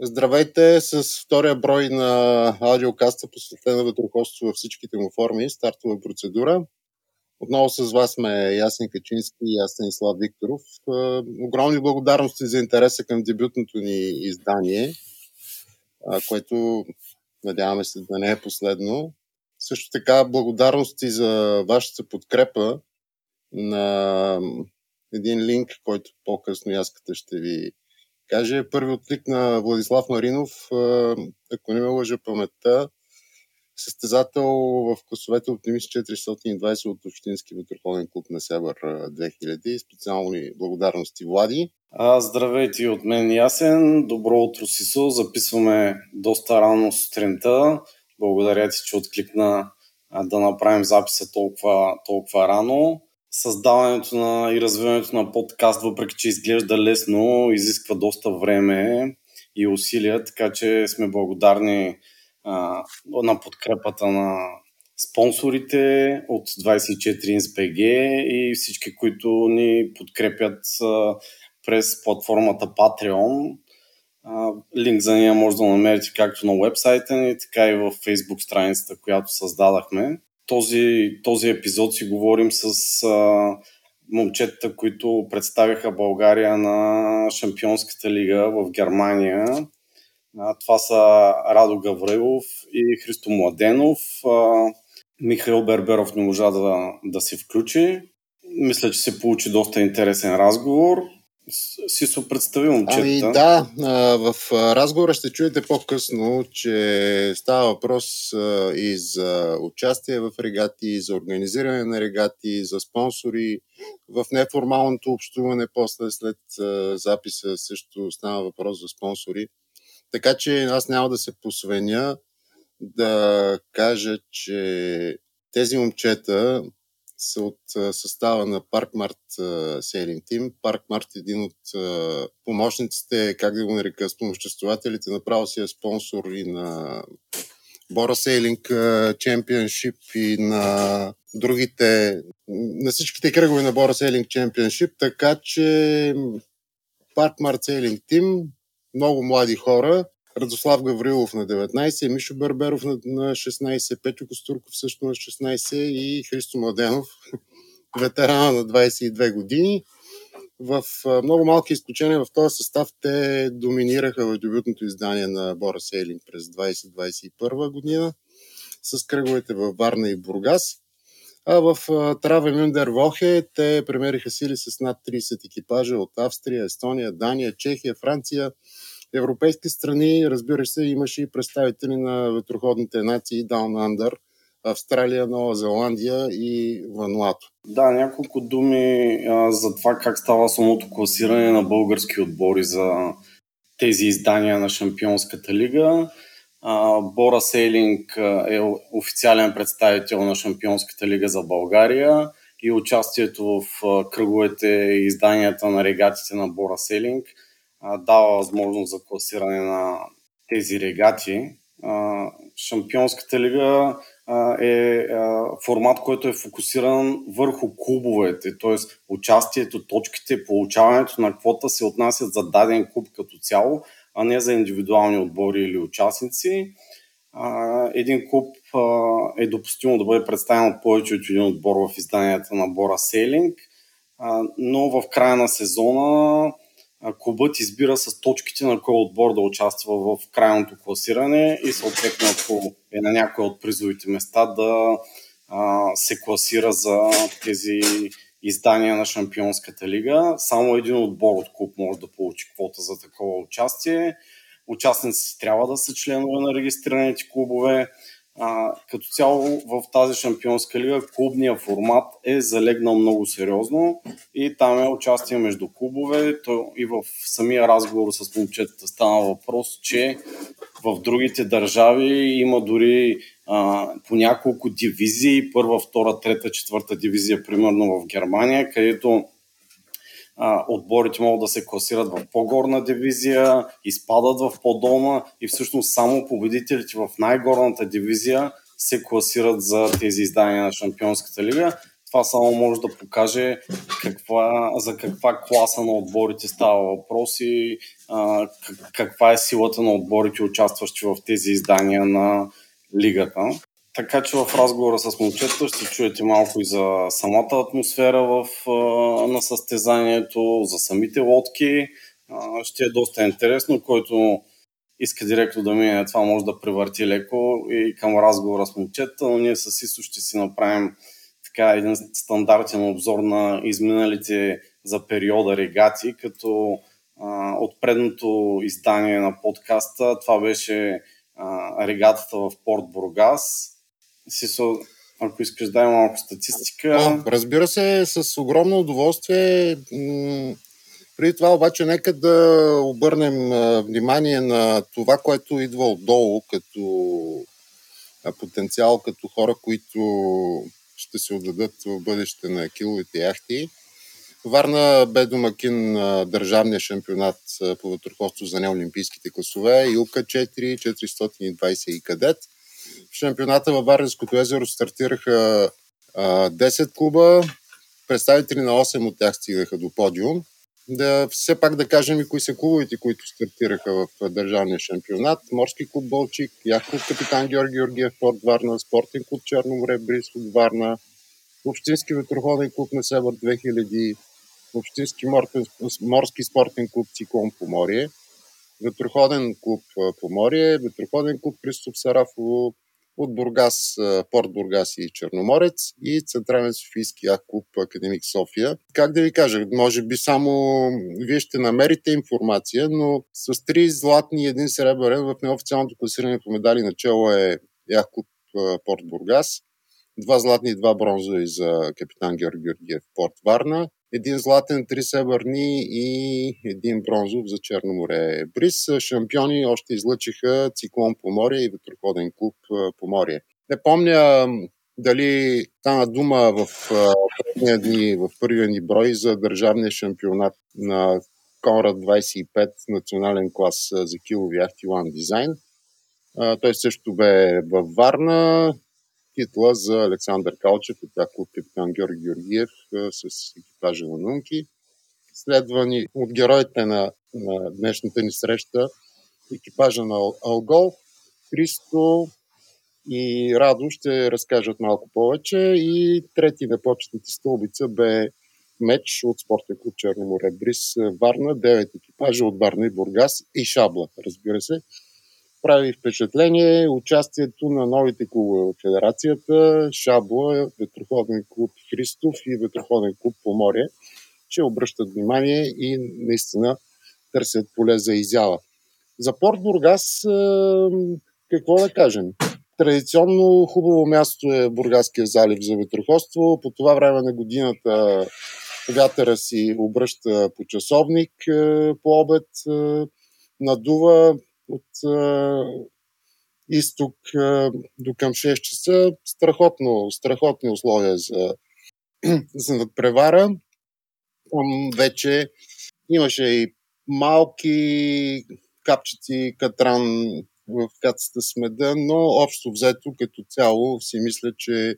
Здравейте с втория брой на аудиокаста, посветен на вътроходство във всичките му форми, стартова процедура. Отново с вас сме Ясен Качински и аз Станислав Викторов. Огромни благодарности за интереса към дебютното ни издание, което надяваме се да не е последно. Също така благодарности за вашата подкрепа на един линк, който по-късно яската ще ви каже. Първи отлик на Владислав Маринов, ако не ме лъжа паметта, състезател в класовете Оптимист 420 от Общински вътърховен клуб на Север 2000. Специални благодарности, Влади. А, здравейте от мен, Ясен. Добро утро, Сисо. Записваме доста рано сутринта. Благодаря ти, че откликна да направим записа толкова, толкова рано създаването на и развиването на подкаст, въпреки че изглежда лесно, изисква доста време и усилия, така че сме благодарни а, на подкрепата на спонсорите от 24 InsBG и всички, които ни подкрепят а, през платформата Patreon. А, линк за нея може да намерите както на вебсайта ни, така и в Facebook страницата, която създадахме този, този епизод си говорим с а, момчетата, които представяха България на Шампионската лига в Германия. А, това са Радо Гаврилов и Христо Младенов. А, Михаил Берберов не можа да, да се включи. Мисля, че се получи доста интересен разговор си се представи момчета. Ами да, в разговора ще чуете по-късно, че става въпрос и за участие в регати, за организиране на регати, за спонсори. В неформалното общуване после след записа също става въпрос за спонсори. Така че аз няма да се посвеня да кажа, че тези момчета са от състава на Паркмарт Сейлинг Тим. Паркмарт е един от помощниците, как да го нарека, спомоществователите, направо си е спонсор и на Бора Сейлинг Чемпионшип и на другите, на всичките кръгове на Бора Сейлинг Чемпионшип, така че Паркмарт Сейлинг Тим, много млади хора, Радослав Гаврилов на 19, Мишо Барберов на, на 16, Петю Костурков също на 16 и Христо Младенов, ветерана на 22 години. В много малки изключения в този състав те доминираха в дебютното издание на Бора Сейлинг през 2021 година с кръговете във Варна и Бургас. А в Траве Мюндер Вохе те премериха сили с над 30 екипажа от Австрия, Естония, Дания, Чехия, Франция, европейски страни, разбира се, имаше и представители на ветроходните нации Down Under, Австралия, Нова Зеландия и Вануато. Да, няколко думи а, за това как става самото класиране на български отбори за тези издания на Шампионската лига. Бора Сейлинг е официален представител на Шампионската лига за България и участието в кръговете и изданията на регатите на Бора Сейлинг – дава възможност за класиране на тези регати. Шампионската лига е формат, който е фокусиран върху клубовете, т.е. участието, точките, получаването на квота се отнасят за даден клуб като цяло, а не за индивидуални отбори или участници. Един клуб е допустимо да бъде представен от повече от един отбор в изданията на Бора Сейлинг, но в края на сезона клубът избира с точките на кой отбор да участва в крайното класиране и съответно ако е на някои от призовите места да а, се класира за тези издания на Шампионската лига. Само един отбор от клуб може да получи квота за такова участие. Участниците трябва да са членове на регистрираните клубове. А, като цяло в тази шампионска лига клубния формат е залегнал много сериозно и там е участие между клубове. То и в самия разговор с момчетата стана въпрос, че в другите държави има дори а, по няколко дивизии, първа, втора, трета, четвърта дивизия, примерно в Германия, където отборите могат да се класират в по-горна дивизия, изпадат в по-долна и всъщност само победителите в най-горната дивизия се класират за тези издания на Шампионската лига. това само може да покаже каква, за каква класа на отборите става въпрос и а, каква е силата на отборите, участващи в тези издания на лигата. Така че в разговора с момчета ще чуете малко и за самата атмосфера в, на състезанието, за самите лодки. Ще е доста интересно, който иска директно да мине, това може да превърти леко и към разговора с момчета, но ние с Исо ще си направим така един стандартен обзор на изминалите за периода регати, като а, от предното издание на подкаста това беше а, регатата в Порт Бургас. Сисо, ако искаш да малко статистика. О, разбира се, с огромно удоволствие. Преди това обаче нека да обърнем внимание на това, което идва отдолу като потенциал, като хора, които ще се отдадат в бъдеще на киловите яхти. Варна бе домакин на държавния шампионат по вътърховство за неолимпийските класове Илка 4, 420 и кадет. Шампионата във Варненското езеро стартираха 10 клуба, представители на 8 от тях стигаха до подиум да все пак да кажем и кои са клубовете, които стартираха в държавния шампионат. Морски клуб Болчик, Яхов капитан Георги Георгиев, Порт Варна, Спортен клуб Черноморе, Бриз от Варна, Общински ветроходен клуб на Север 2000, Общински морски спортен клуб Циклон Поморие, Ветроходен клуб Поморие, Ветроходен клуб Христов Сарафово, от Бургас, Порт Бургас и Черноморец и Централен Софийски клуб Академик София. Как да ви кажа, може би само вие ще намерите информация, но с три златни и един сребърен в неофициалното класиране по медали начало е яхт клуб Порт Бургас, два златни и два бронзови за капитан Георги Георгиев Порт Варна, един златен, три северни и един бронзов за Черно море. Бриз шампиони още излъчиха Циклон Поморие и Ветроходен клуб Поморие. Не помня дали стана дума в първия дни, в първия ни брой за държавния шампионат на Конрад 25 национален клас за килови яхти Design. Той също бе във Варна титла за Александър Калчев от клуб капитан Георги Георгиев с екипажа на Нунки. Следвани от героите на, на днешната ни среща екипажа на Алгол, Христо и Радо ще разкажат малко повече. И трети на почетната стълбица бе меч от спортен клуб Черно море Брис Варна, 9 екипажа от Варна и Бургас и Шабла, разбира се прави впечатление участието на новите клубове в федерацията, Шабла, Ветроходен клуб Христов и Ветроходен клуб Поморие, че обръщат внимание и наистина търсят поле за изява. За Порт Бургас какво да кажем? Традиционно хубаво място е Бургаския залив за ветроходство. По това време на годината вятъра си обръща по часовник по обед, надува от а, изток а, до към 6 часа. Страхотно, страхотни условия за, за надпревара. Там вече имаше и малки капчици катран в кацата с меда, но общо взето като цяло си мисля, че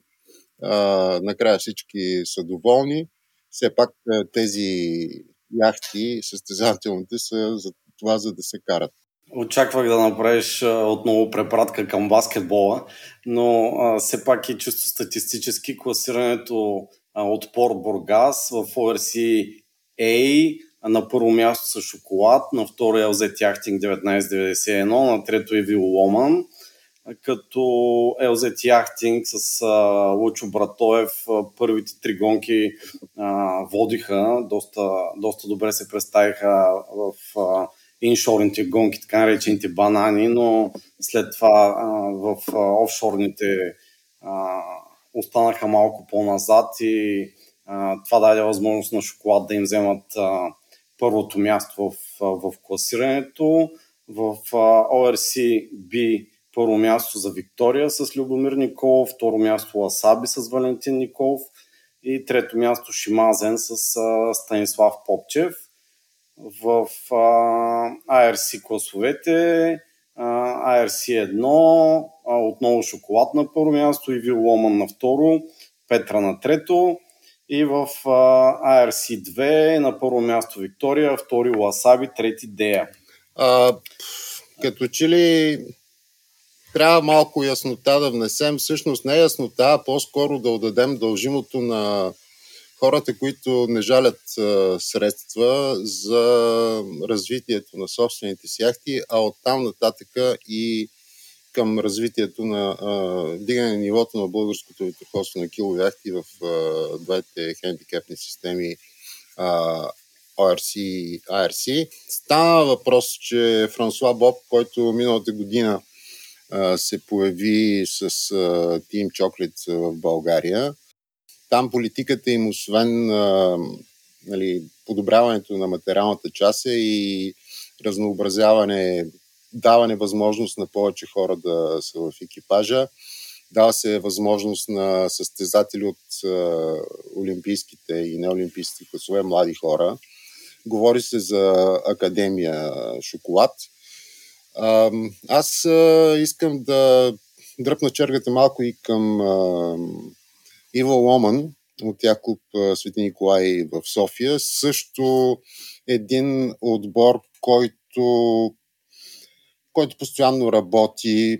а, накрая всички са доволни. Все пак тези яхти, състезателните са за това, за да се карат. Очаквах да направиш отново препратка към баскетбола, но а, все пак и чисто статистически класирането а, от Порт Бургас в ORC A на първо място с Шоколад, на второ е LZ Яхтинг 1991, на трето е Вил Ломан, като LZ Яхтинг с а, Лучо Братоев първите три гонки а, водиха, доста, доста добре се представиха в а, иншорните гонки, така наречените банани, но след това а, в а, офшорните а, останаха малко по-назад и а, това даде възможност на шоколад да им вземат а, първото място в, в класирането. В а, ORC B първо място за Виктория с Любомир Николов, второ място Ласаби с Валентин Николов и трето място Шимазен с а, Станислав Попчев – в а, ARC класовете, а, ARC 1, а, отново шоколад на първо място и Ломан на второ, Петра на трето и в ARC2 на първо място Виктория, втори Ласаби, трети Дея. А, като че ли трябва малко яснота да внесем. Всъщност не е яснота, а по-скоро да отдадем дължимото на хората, които не жалят а, средства за развитието на собствените си яхти, а оттам нататъка и към развитието на а, дигане на нивото на българското витърховство на килови яхти в а, двете хендикепни системи а, ORC и ARC. Стана въпрос, че Франсуа Боб, който миналата година а, се появи с а, Team Chocolate в България, там политиката им, освен а, нали, подобряването на материалната част е и разнообразяване, даване възможност на повече хора да са в екипажа. Дава се възможност на състезатели от а, олимпийските и неолимпийските класове, млади хора. Говори се за Академия Шоколад. А, аз а, искам да дръпна чергата малко и към а, Ива Ломан от клуб Свети Николай в София. Също един отбор, който, който постоянно работи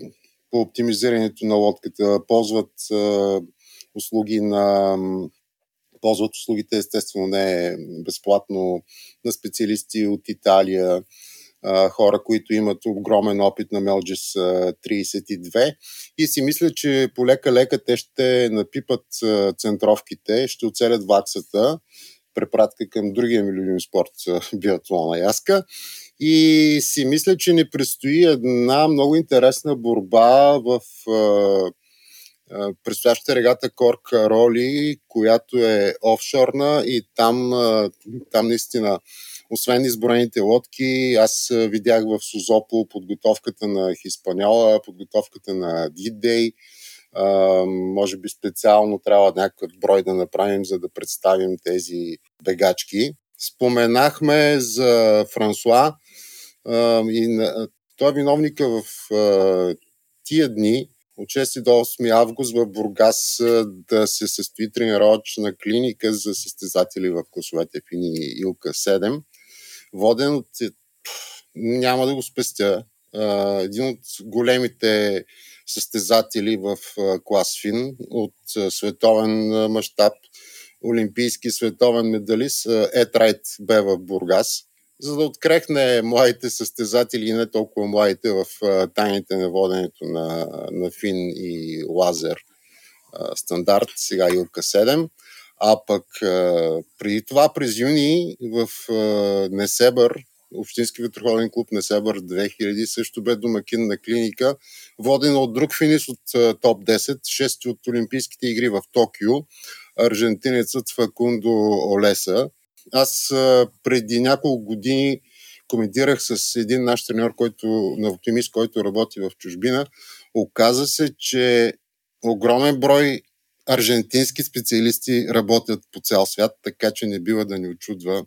по оптимизирането на лодката, ползват услуги на ползват услугите, естествено не безплатно, на специалисти от Италия, хора, които имат огромен опит на Мелджис 32 и си мисля, че полека-лека те ще напипат центровките, ще оцелят ваксата, препратка към другия ми любим спорт, биатлона яска. И си мисля, че ни предстои една много интересна борба в предстоящата регата Корка Роли, която е офшорна и там, там наистина освен изброените лодки, аз видях в Сузопо подготовката на Хиспаниола, подготовката на Дидей. може би специално трябва някакъв брой да направим, за да представим тези бегачки. Споменахме за Франсуа и той е виновника в тия дни, от 6 до 8 август в Бургас да се състои тренировъчна клиника за състезатели в класовете Фини Илка 7 воден от... Няма да го спестя. Един от големите състезатели в клас Фин от световен мащаб, олимпийски световен медалист, Ед Райт бе в Бургас, за да открехне младите състезатели и не толкова младите в тайните на воденето на, на Фин и Лазер стандарт, сега Илка 7. А пък преди това през юни в Несебър, Общински ветроходен клуб Несебър 2000 също бе домакин на клиника, водена от друг финиш от топ 10, 6 от Олимпийските игри в Токио, аржентинецът Факундо Олеса. Аз преди няколко години коментирах с един наш треньор, който, на оптимист, който работи в чужбина. Оказа се, че огромен брой аржентински специалисти работят по цял свят, така че не бива да ни очудва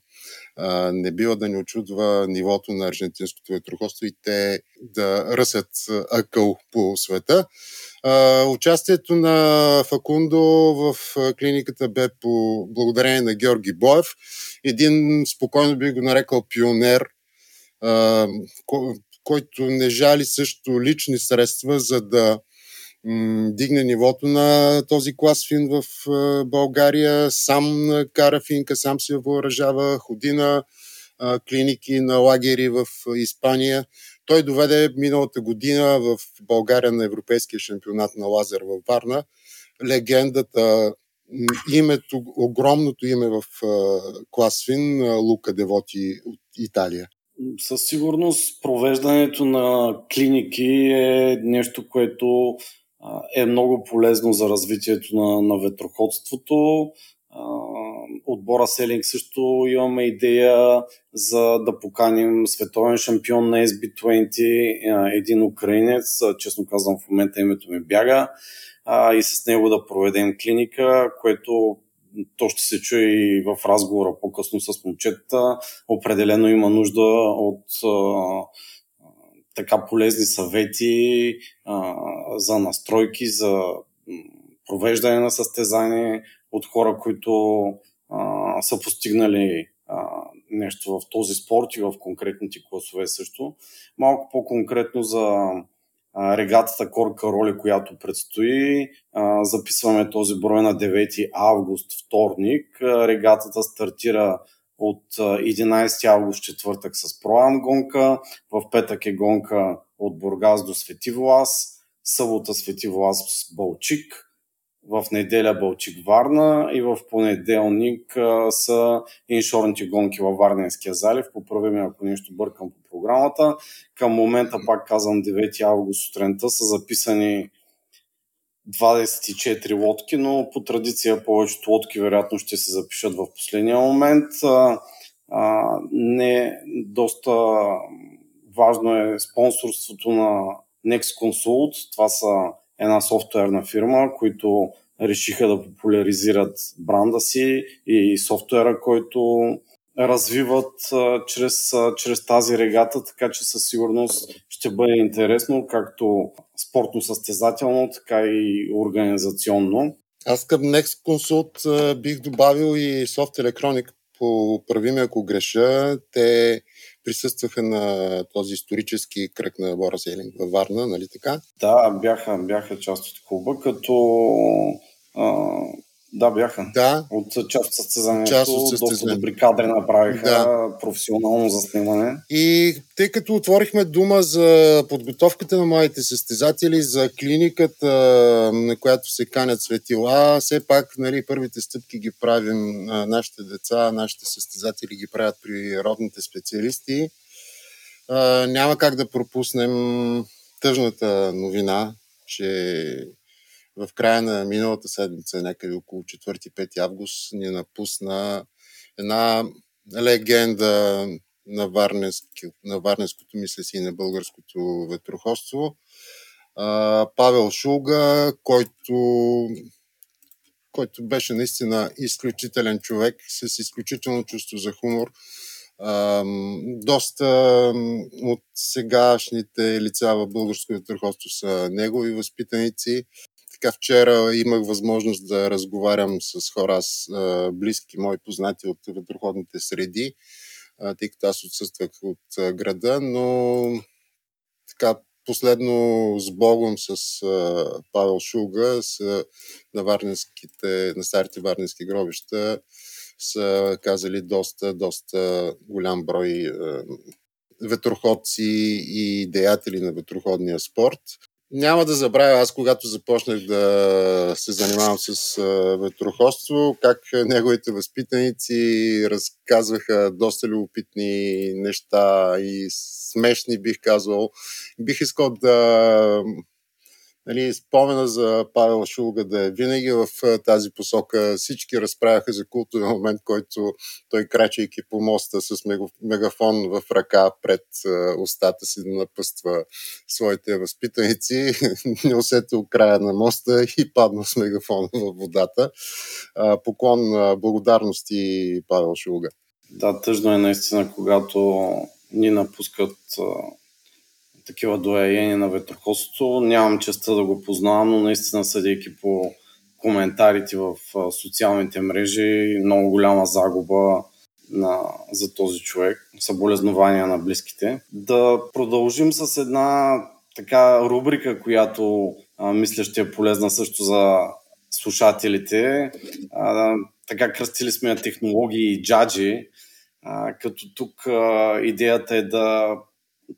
не бива да ни очудва нивото на аржентинското ветроходство и те да ръсят акъл по света. Участието на Факундо в клиниката бе по благодарение на Георги Боев, един спокойно би го нарекал пионер, който не жали също лични средства, за да дигне нивото на този клас фин в България. Сам кара финка, сам се въоръжава, ходи на клиники, на лагери в Испания. Той доведе миналата година в България на Европейския шампионат на лазер в Варна. Легендата, името, огромното име в клас фин, Лука Девоти от Италия. Със сигурност провеждането на клиники е нещо, което е много полезно за развитието на, на ветроходството. Отбора Селинг също имаме идея за да поканим световен шампион на SB20, един украинец, честно казвам в момента името ми бяга, и с него да проведем клиника, което то ще се чуе и в разговора по-късно с момчета. Определено има нужда от така полезни съвети а, за настройки, за провеждане на състезание от хора, които а, са постигнали а, нещо в този спорт и в конкретните класове също. Малко по-конкретно за а, регатата Корка Роли, която предстои. Записваме този брой на 9 август, вторник. А, регатата стартира от 11 август четвъртък с Проам гонка, в петък е гонка от Бургас до Свети Влас, събота Свети Влас с Балчик, в неделя Балчик Варна и в понеделник са иншорните гонки във Варненския залив. Поправи ако нещо бъркам по програмата. Към момента, пак казвам, 9 август сутринта са записани 24 лодки, но по традиция повечето лодки вероятно ще се запишат в последния момент. А, не доста важно е спонсорството на Next Consult. Това са една софтуерна фирма, които решиха да популяризират бранда си и софтуера, който развиват а, чрез, а, чрез тази регата, така че със сигурност ще бъде интересно, както спортно-състезателно, така и организационно. Аз към Next Consult бих добавил и Soft Electronic, поправи ме ако греша. Те присъстваха на този исторически кръг на Бора Сейлинг във Варна, нали така? Да, бяха, бяха част от клуба, като а, да, бяха. Да. От част от състезанието. Част от състезанието. Доста добри кадри направиха, да. професионално заснемане. И тъй като отворихме дума за подготовката на моите състезатели, за клиниката, на която се канят светила, все пак нали, първите стъпки ги правим нашите деца, нашите състезатели ги правят при родните специалисти. Няма как да пропуснем тъжната новина, че в края на миналата седмица, някъде около 4-5 август, ни напусна една легенда на, Варненски, на Варненското, мисля си, и на българското ветроходство. Павел Шулга, който, който беше наистина изключителен човек, с изключително чувство за хумор. доста от сегашните лица в българското ветроходство са негови възпитаници така вчера имах възможност да разговарям с хора, с близки мои познати от ветроходните среди, тъй като аз отсъствах от града, но така последно с Богом с Павел Шуга с, на, варненските, на старите варненски гробища са казали доста, доста голям брой ветроходци и деятели на ветроходния спорт. Няма да забравя аз, когато започнах да се занимавам с ветроходство, как неговите възпитаници разказваха доста любопитни неща и смешни, бих казал. Бих искал да нали, спомена за Павел Шулга да е винаги в тази посока. Всички разправяха за култовия момент, който той крачайки по моста с мегафон в ръка пред устата си да напъства своите възпитаници, не усетил края на моста и падна с мегафона в водата. Поклон благодарности Павел Шулга. Да, тъжно е наистина, когато ни напускат такива дояени на ветроходството. Нямам честа да го познавам, но наистина съдейки по коментарите в социалните мрежи, много голяма загуба на, за този човек. Съболезнования на близките. Да продължим с една така рубрика, която а, мисля ще е полезна също за слушателите. А, така кръстили сме технологии и джаджи, а, като тук а, идеята е да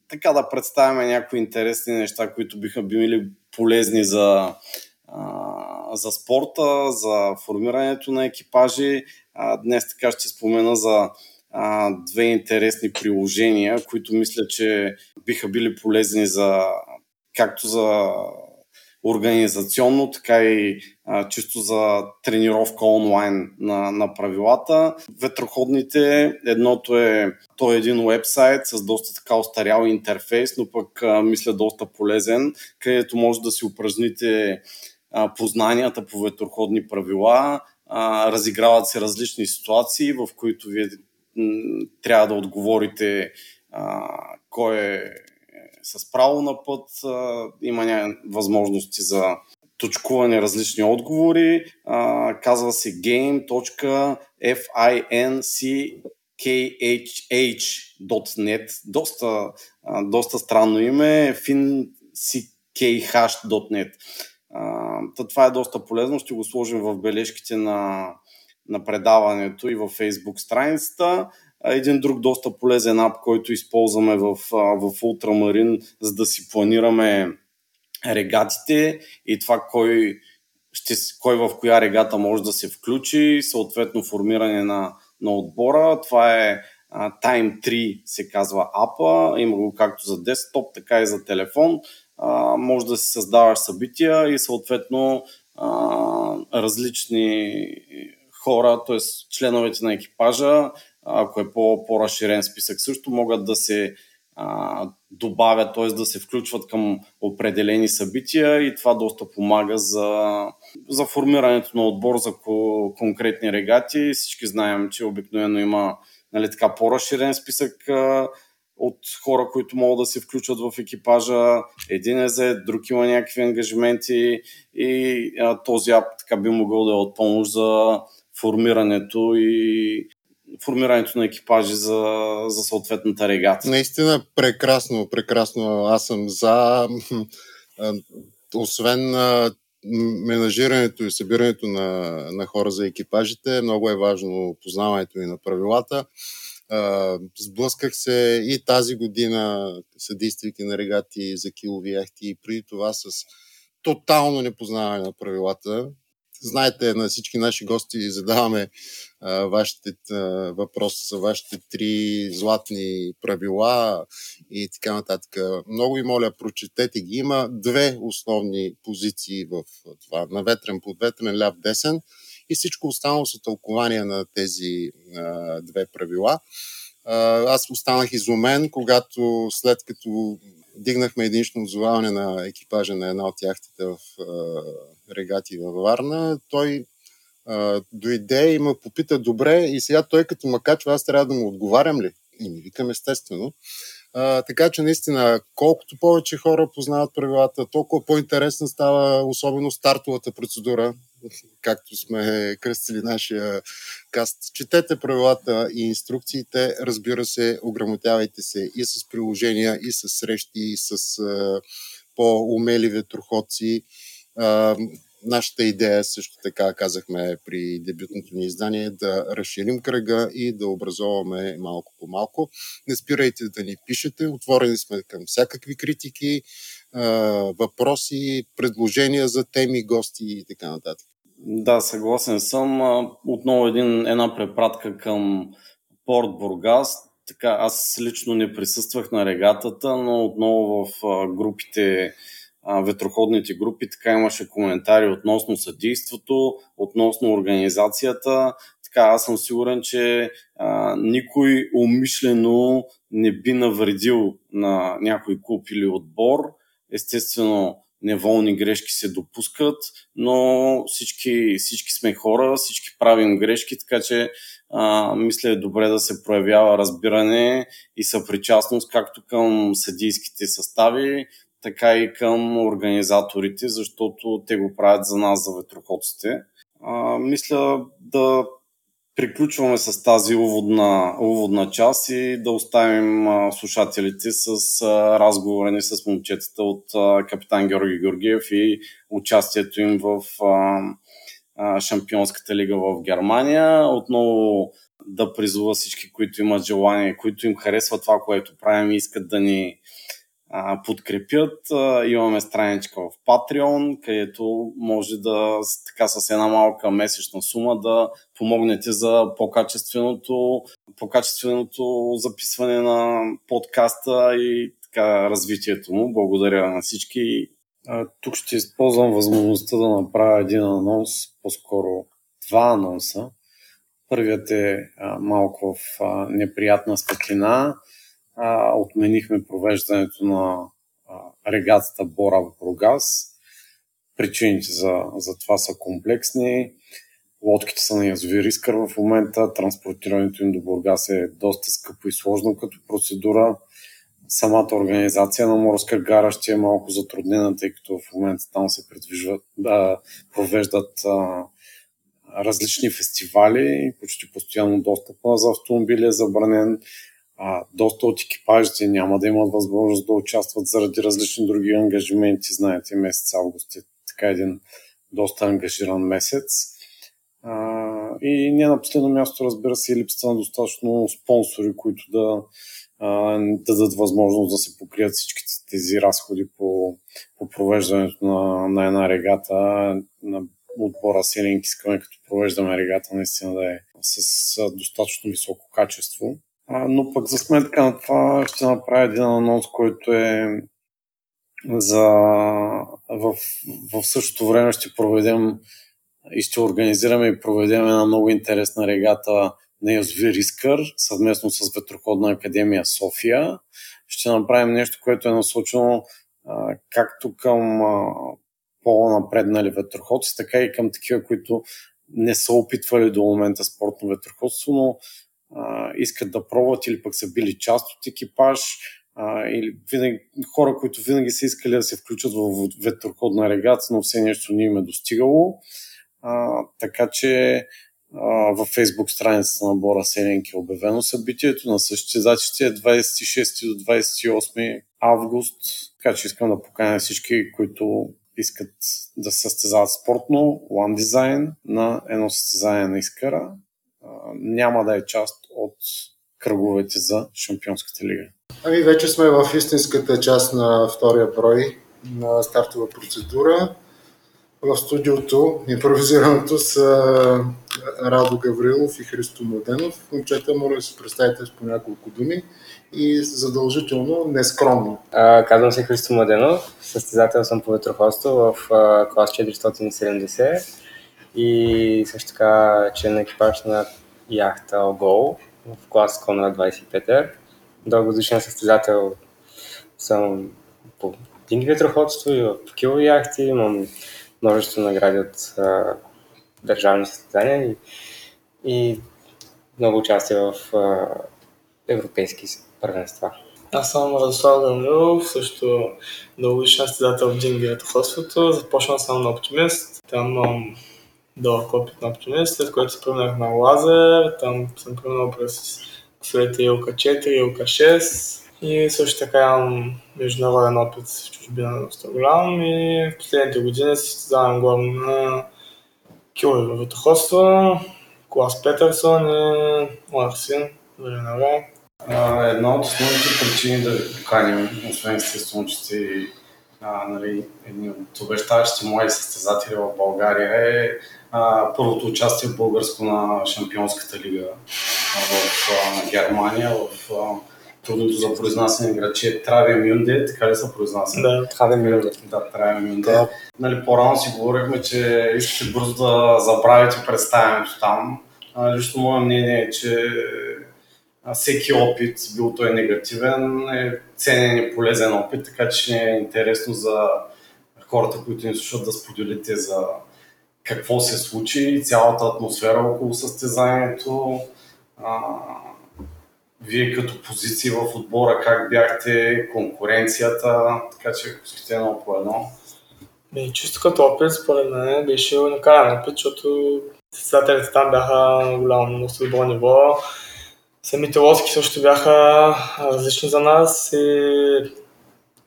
така да представяме някои интересни неща, които биха били полезни за, а, за спорта, за формирането на екипажи. А, днес така ще спомена за а, две интересни приложения, които мисля, че биха били полезни за както за организационно, така и а, чисто за тренировка онлайн на, на правилата. Ветроходните, едното е, то е един вебсайт с доста така остарял интерфейс, но пък а, мисля доста полезен, където може да си упражните а, познанията по ветроходни правила, а, разиграват се различни ситуации, в които вие м- трябва да отговорите а, кой е с право на път, има възможности за точкуване различни отговори. Казва се game.finkh.net. Доста, доста странно име. finkhash.net. това е доста полезно. Ще го сложим в бележките на, на предаването и във Facebook страницата. Един друг доста полезен ап, който използваме в, в Ultramarine, за да си планираме регатите и това кой, ще, кой в коя регата може да се включи, съответно формиране на, на отбора. Това е Time 3 се казва апа, има го както за десктоп, така и за телефон. А, може да си създаваш събития и съответно а, различни хора, т.е. членовете на екипажа, ако е по, по-разширен списък също, могат да се а, добавят, т.е. да се включват към определени събития и това доста помага за, за формирането на отбор за конкретни регати. Всички знаем, че обикновено има нали, така, по-разширен списък а, от хора, които могат да се включат в екипажа. Един е за друг има някакви ангажименти и а, този ап така би могъл да е от помощ за формирането и формирането на екипажи за, за съответната регата. Наистина прекрасно, прекрасно. Аз съм за. Освен менажирането и събирането на, на хора за екипажите, много е важно познаването и на правилата. Сблъсках се и тази година, съдействайки на регати за килови яхти и преди това с тотално непознаване на правилата. Знаете, на всички наши гости задаваме а, вашите а, въпроси за вашите три златни правила и така нататък. Много ви моля, прочетете ги. Има две основни позиции в това. На ветрен, подветрен, ляв, десен и всичко останало са тълкования на тези а, две правила. А, аз останах изумен, когато след като дигнахме единично отзоваване на екипажа на една от яхтите в регати във Варна, той а, дойде и ме попита добре и сега той като ме качва, аз трябва да му отговарям ли? И ми викам естествено. А, така че наистина, колкото повече хора познават правилата, толкова по-интересна става особено стартовата процедура, както сме кръстили нашия каст. Четете правилата и инструкциите, разбира се, ограмотявайте се и с приложения, и с срещи, и с а, по-умели ветроходци. А, нашата идея също така казахме при дебютното ни издание да разширим кръга и да образоваме малко по малко. Не спирайте да ни пишете, отворени сме към всякакви критики, въпроси, предложения за теми, гости и така нататък. Да, съгласен съм. Отново един, една препратка към Порт Бургас. Така, аз лично не присъствах на регатата, но отново в групите ветроходните групи, така имаше коментари относно съдейството, относно организацията. Така, аз съм сигурен, че а, никой умишлено не би навредил на някой клуб или отбор. Естествено, неволни грешки се допускат, но всички, всички сме хора, всички правим грешки, така че а, мисля е добре да се проявява разбиране и съпричастност както към съдийските състави, така и към организаторите, защото те го правят за нас, за ветроходците. А, мисля да приключваме с тази уводна, уводна част и да оставим слушателите с а, разговори с момчетата от капитан Георги Георгиев и участието им в Шампионската лига в Германия. Отново да призова всички, които имат желание, които им харесва това, което правим и искат да ни подкрепят. Имаме страничка в Patreon, където може да така с една малка месечна сума да помогнете за по-качественото, по-качественото записване на подкаста и така развитието му. Благодаря на всички. Тук ще използвам възможността да направя един анонс, по-скоро два анонса. Първият е малко в неприятна светлина а, отменихме провеждането на а, регатата Бора в Бургас. Причините за, за това са комплексни. Лодките са на язовир Искър в момента. Транспортирането им до Бургас е доста скъпо и сложно като процедура. самата организация на морска гара ще е малко затруднена, тъй като в момента там се да провеждат а, различни фестивали, почти постоянно достъпа за автомобили е забранен. А, доста от екипажите няма да имат възможност да участват заради различни други ангажименти. Знаете, месец август е така един доста ангажиран месец. А, и не на последно място, разбира се, и липсата на достатъчно спонсори, които да, а, дадат възможност да се покрият всичките тези разходи по, по провеждането на, на една регата. На отбора Селинг искаме, като провеждаме регата, наистина да е с достатъчно високо качество. А, но пък за сметка на това ще направя един анонс, който е за в, в същото време ще проведем и ще организираме и проведем една много интересна регата на Язовир Искър, съвместно с Ветроходна академия София. Ще направим нещо, което е насочено а, както към а, по-напреднали ветроходци, така и към такива, които не са опитвали до момента спортно ветроходство, но искат да пробват или пък са били част от екипаж, а, или винаги, хора, които винаги са искали да се включат в ветроходна регата, но все нещо не им е достигало. А, така че във Facebook страницата на Бора Селенки е обявено събитието на състезатите е 26 до 28 август. Така че искам да поканя всички, които искат да състезават спортно, One Design на едно състезание на Искара. Няма да е част от кръговете за Шампионската лига. Ами вече сме в истинската част на втория брой на стартова процедура. В студиото импровизираното са Радо Гаврилов и Христо Младенов. Момчета, моля да се представите с по няколко думи и задължително нескромно. А, казвам се Христо Младенов, състезател съм по ветроходство в а, клас 470 и също така член на екипаж на яхта Огол в клас Конрад 25 Дългодишен състезател съм по динги ветроходство и в килови яхти. Имам множество награди от а, държавни състезания и, и много участие в а, европейски първенства. Аз съм Радослав Данилов, също дългогодишен състезател в джинги ветроходството. Започнал съм на оптимист. Там имам дълъг опит на оптимист, след което се преминах на лазер. Там съм преминал през след Илка 4, Илка 6 и също така имам международен опит в чужбина на доста голям и в последните години се състезавам главно на килови във ветроходство, клас Петърсон и време на време. Една от основните причини да ви поканим, освен естествено, че сте нали, едни от обещаващите млади състезатели в България е а, първото участие в българско на Шампионската лига в а, Германия, в а, трудното за произнасяне градче Траве Мюнде, така ли се произнася? Да, Траве Мюнде. Да, Траве Мюнде. Да. Нали, по-рано си говорихме, че искате бързо да забравите представянето там. А, лично мое мнение е, че всеки опит, бил той негативен, е ценен и полезен опит, така че е интересно за хората, които ни слушат да споделите за какво се случи, цялата атмосфера около състезанието. А, вие като позиции в отбора, как бяхте, конкуренцията, така че ако искате едно по едно. Ми, чисто като опит, според мен беше уникален опит, защото състезателите там бяха на голямо добро ниво. Самите лодки също бяха различни за нас и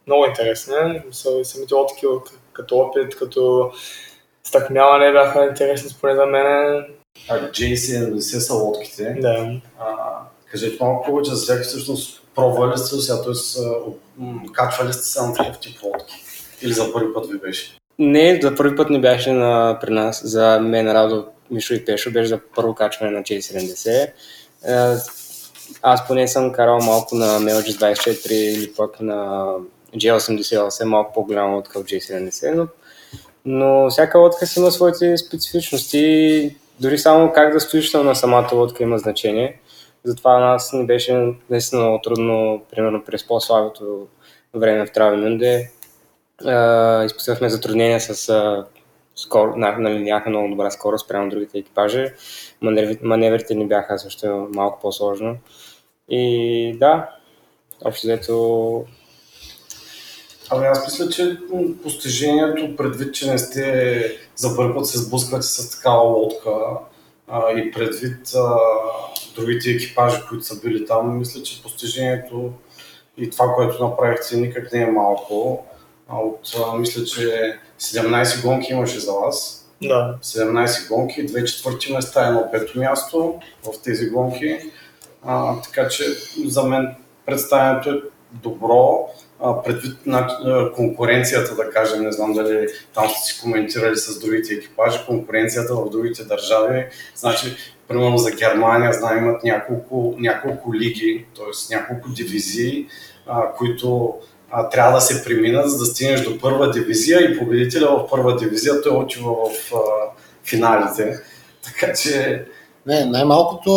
много интересни. Самите лодки като опит, като стъкмяване бяха интересни според за мен. А J70 са лодките. Да. А, кажете малко повече за тях всъщност пробвали сте сега, т.е. качвали сте се на такъв тип лодки? Или за първи път ви беше? Не, за първи път не беше на, при нас. За мен, Радо, Мишо и Пешо беше за първо качване на J70 аз поне съм карал малко на MLG 24 или пък на G88, малко по-голяма лодка от G70, но, но всяка лодка си има своите специфичности. Дори само как да стоиш на самата лодка има значение. Затова нас не беше наистина много трудно, примерно през по-слабото време в Травенунде. Изписахме затруднения с скоро, нали, нямаха много добра скорост прямо другите екипажи. Маневрите ни бяха също малко по-сложно. И да, общо взето Абе, аз мисля, че постижението, предвид, че не сте за първи път се сблъсквате с такава лодка а, и предвид а, другите екипажи, които са били там, мисля, че постижението и това, което направихте, никак не е малко. А от, а, мисля, че 17 гонки имаше за вас. Да. 17 гонки, две четвърти места, едно пето място в тези гонки. А, така че за мен представянето е добро. Предвид на конкуренцията, да кажем, не знам дали там сте си коментирали с другите екипажи, конкуренцията в другите държави. Значи, примерно за Германия, знам, имат няколко, няколко лиги, т.е. няколко дивизии, а, които а, трябва да се преминат, за да стигнеш до първа дивизия и победителя в първа дивизия той отива в а, финалите. Така че... Не, най-малкото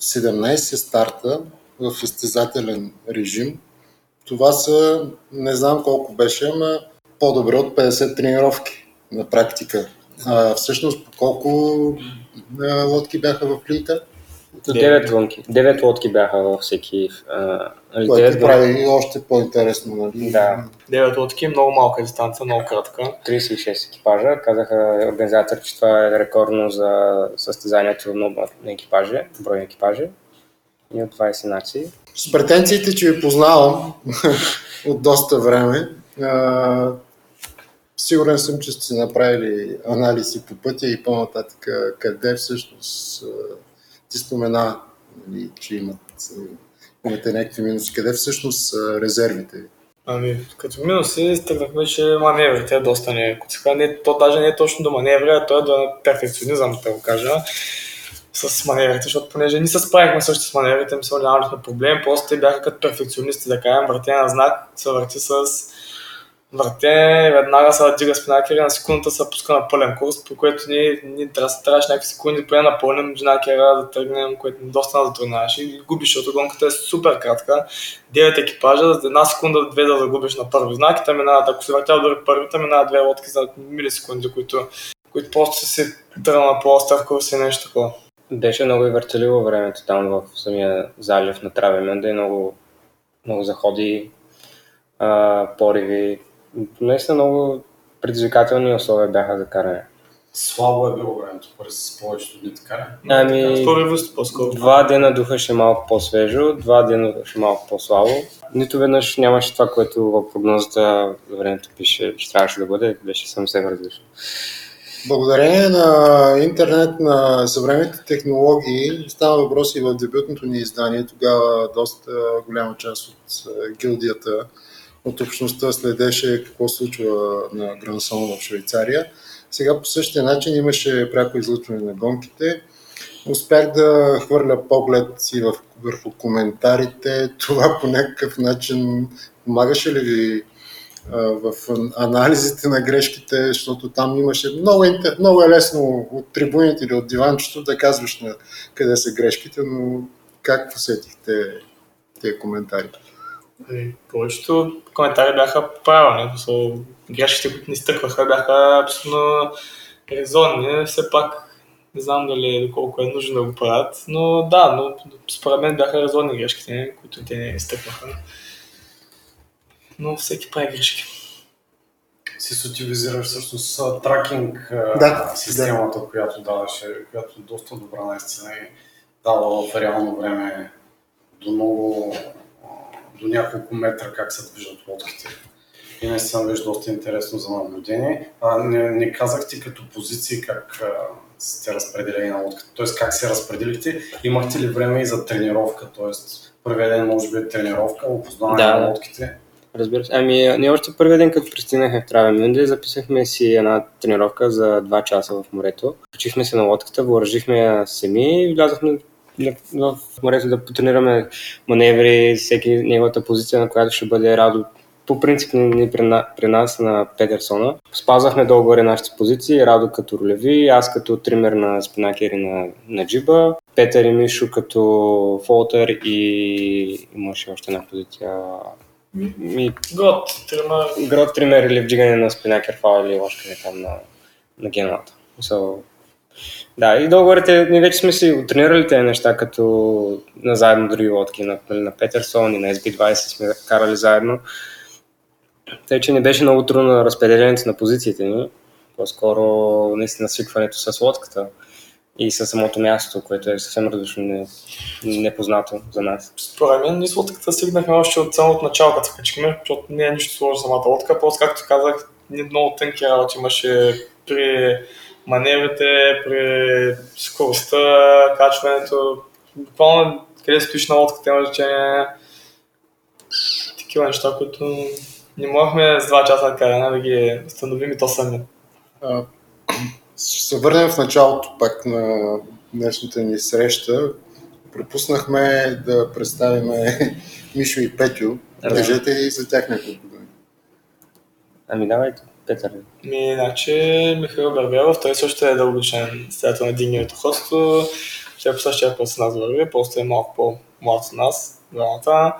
17 старта в изтезателен режим. Това са, не знам колко беше, ама по-добре от 50 тренировки на практика. А, всъщност, колко а, лодки бяха в лита? Девет гонки. Девет лодки бяха във всеки. а, нали, Което девет прави още по-интересно. Нали? Да. 9 лодки, много малка дистанция, много кратка. 36 екипажа. Казаха организатор, че това е рекордно за състезанието на екипажи, брой екипажи. И от 20 нации. С претенциите, че ви познавам от доста време, а, сигурен съм, че сте направили анализи по пътя и по-нататък къде всъщност а, ти спомена, нали, че имат, имате някакви минуси, къде всъщност са резервите? Ами, като минуси, стъгнахме, че маневрите доста не куцаха. Не, то даже не е точно до маневри, а то е до перфекционизъм, да го кажа. С маневрите, защото понеже ние се справихме също с маневрите, мисля, нямахме проблем, просто те бяха като перфекционисти, да кажем, върте на знак, се върти с върте, веднага се дига спинакера, на секундата се пуска на пълен курс, по което ние, ние трябва, трябваше някакви секунди поне напълним джинакера да тръгнем, което доста нас затрудняваше и губиш, защото гонката е супер кратка. 9 екипажа, за една секунда, две да загубиш на първи знак и минават, ако си въртял дори първите, минават две лодки за милисекунди, които, които просто си тръгнал на по-остър курс и нещо такова. Беше много и въртеливо времето там в самия залив на Травеменда и много, много заходи, а, пориви. Наистина много предизвикателни условия бяха за каране. Слабо е било времето през повечето дни, така ли? Ами, по-скоро. Два дена духаше малко по-свежо, два дена духаше малко по-слабо. Нито веднъж нямаше това, което в прогнозата за времето пише, че трябваше да бъде, беше съвсем различно. Благодарение на интернет, на съвременните технологии, става въпрос и в дебютното ни издание. Тогава доста голяма част от а, гилдията, от общността следеше какво случва на Грансон в Швейцария. Сега по същия начин имаше пряко излъчване на гонките. Успях да хвърля поглед и върху коментарите. Това по някакъв начин помагаше ли ви в анализите на грешките, защото там имаше много, много е лесно от трибуните или от диванчето да казваш на къде са грешките, но как посетихте тези коментари? Ами, Повечето коментари бяха правилни. Грешките, които ни стъкваха, бяха абсолютно резонни. Все пак не знам дали колко е нужно да го правят, но да, но според мен бяха резонни грешките, които те не изтъкваха. Но всеки прави грешки. Си утилизираш всъщност тракинг Да, системата, която даваше, която е доста добра наистина и дава в реално време до много, до няколко метра как се движат лодките. И наистина беше доста интересно за наблюдение. А, не, не казахте като позиции как сте разпределени на лодката, т.е. как се разпределихте. Имахте ли време и за тренировка, т.е. първият ден може би е тренировка, опознаване Да, на да. лодките. Разбира се. Ами, ние още първият ден, като пристигнахме в Травемюнде, записахме си една тренировка за 2 часа в морето. Качихме се на лодката, въоръжихме я сами и влязохме в морето да потренираме маневри, всеки неговата позиция, на която ще бъде Радо. По принцип ни при, на- при нас на Петерсона. Спазвахме долу-горе нашите позиции, Радо като ролеви, аз като тример на спинакер и на, на джиба, Петър и Мишо като фолтър и имаше още една позиция. Ми, Год, трима, Грот тример или вдигане на спинакер фал или ложкане там на, на геналата. So, Да, и долу-горе ние вече сме си отренирали тези неща, като на заедно други лодки, на, нали, на Петерсон и на SB20 сме карали заедно. Тъй, че не беше много трудно разпределението на позициите ни, по-скоро наистина свикването с лодката и със самото място, което е съвсем различно не, непознато за нас. Според мен ние с лодката стигнахме още от самото начало, като се качихме, защото не е нищо сложно самата лодка, просто както казах, много тънки работи имаше при маневрите, при скоростта, качването, буквално къде стоиш на лодката има значение такива неща, които не можехме с два часа каране да ги установим и то сами. Ще се върнем в началото пак на днешната ни среща. Пропуснахме да представим Мишо и Петю. Кажете и за тях няколко думи. Ами давайте, Петър. Ми, значи, Михаил Барбелов, той също е дългочен следател на дигнивото хосто. Той по същия път с нас върви, просто е малко по-млад от нас, двамата.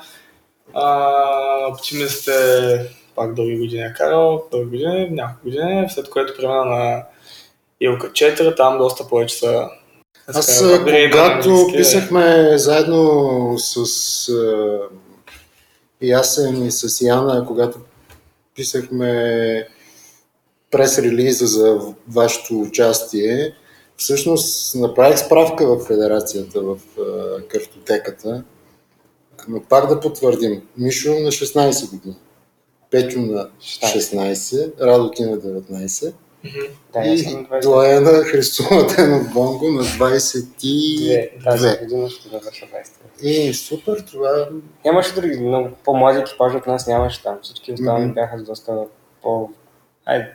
Оптимист е пак дълги години е карал, дълги години, няколко години, след което премина на Илка 4, там доста повече са аз, когато писахме заедно с uh, Ясен и с Яна, когато писахме прес-релиза за вашето участие, всъщност направих справка в федерацията, в uh, картотеката, но пак да потвърдим, Мишо на 16 години, Петю на 16, Радо ти на 19, да, и Длаяна Христова ден от Бонго на 22. Тази година ще завърша 23. И супер, това... Нямаше други, много по-млади екипажи от нас нямаше там. Всички останали mm-hmm. бяха с доста по... Айде,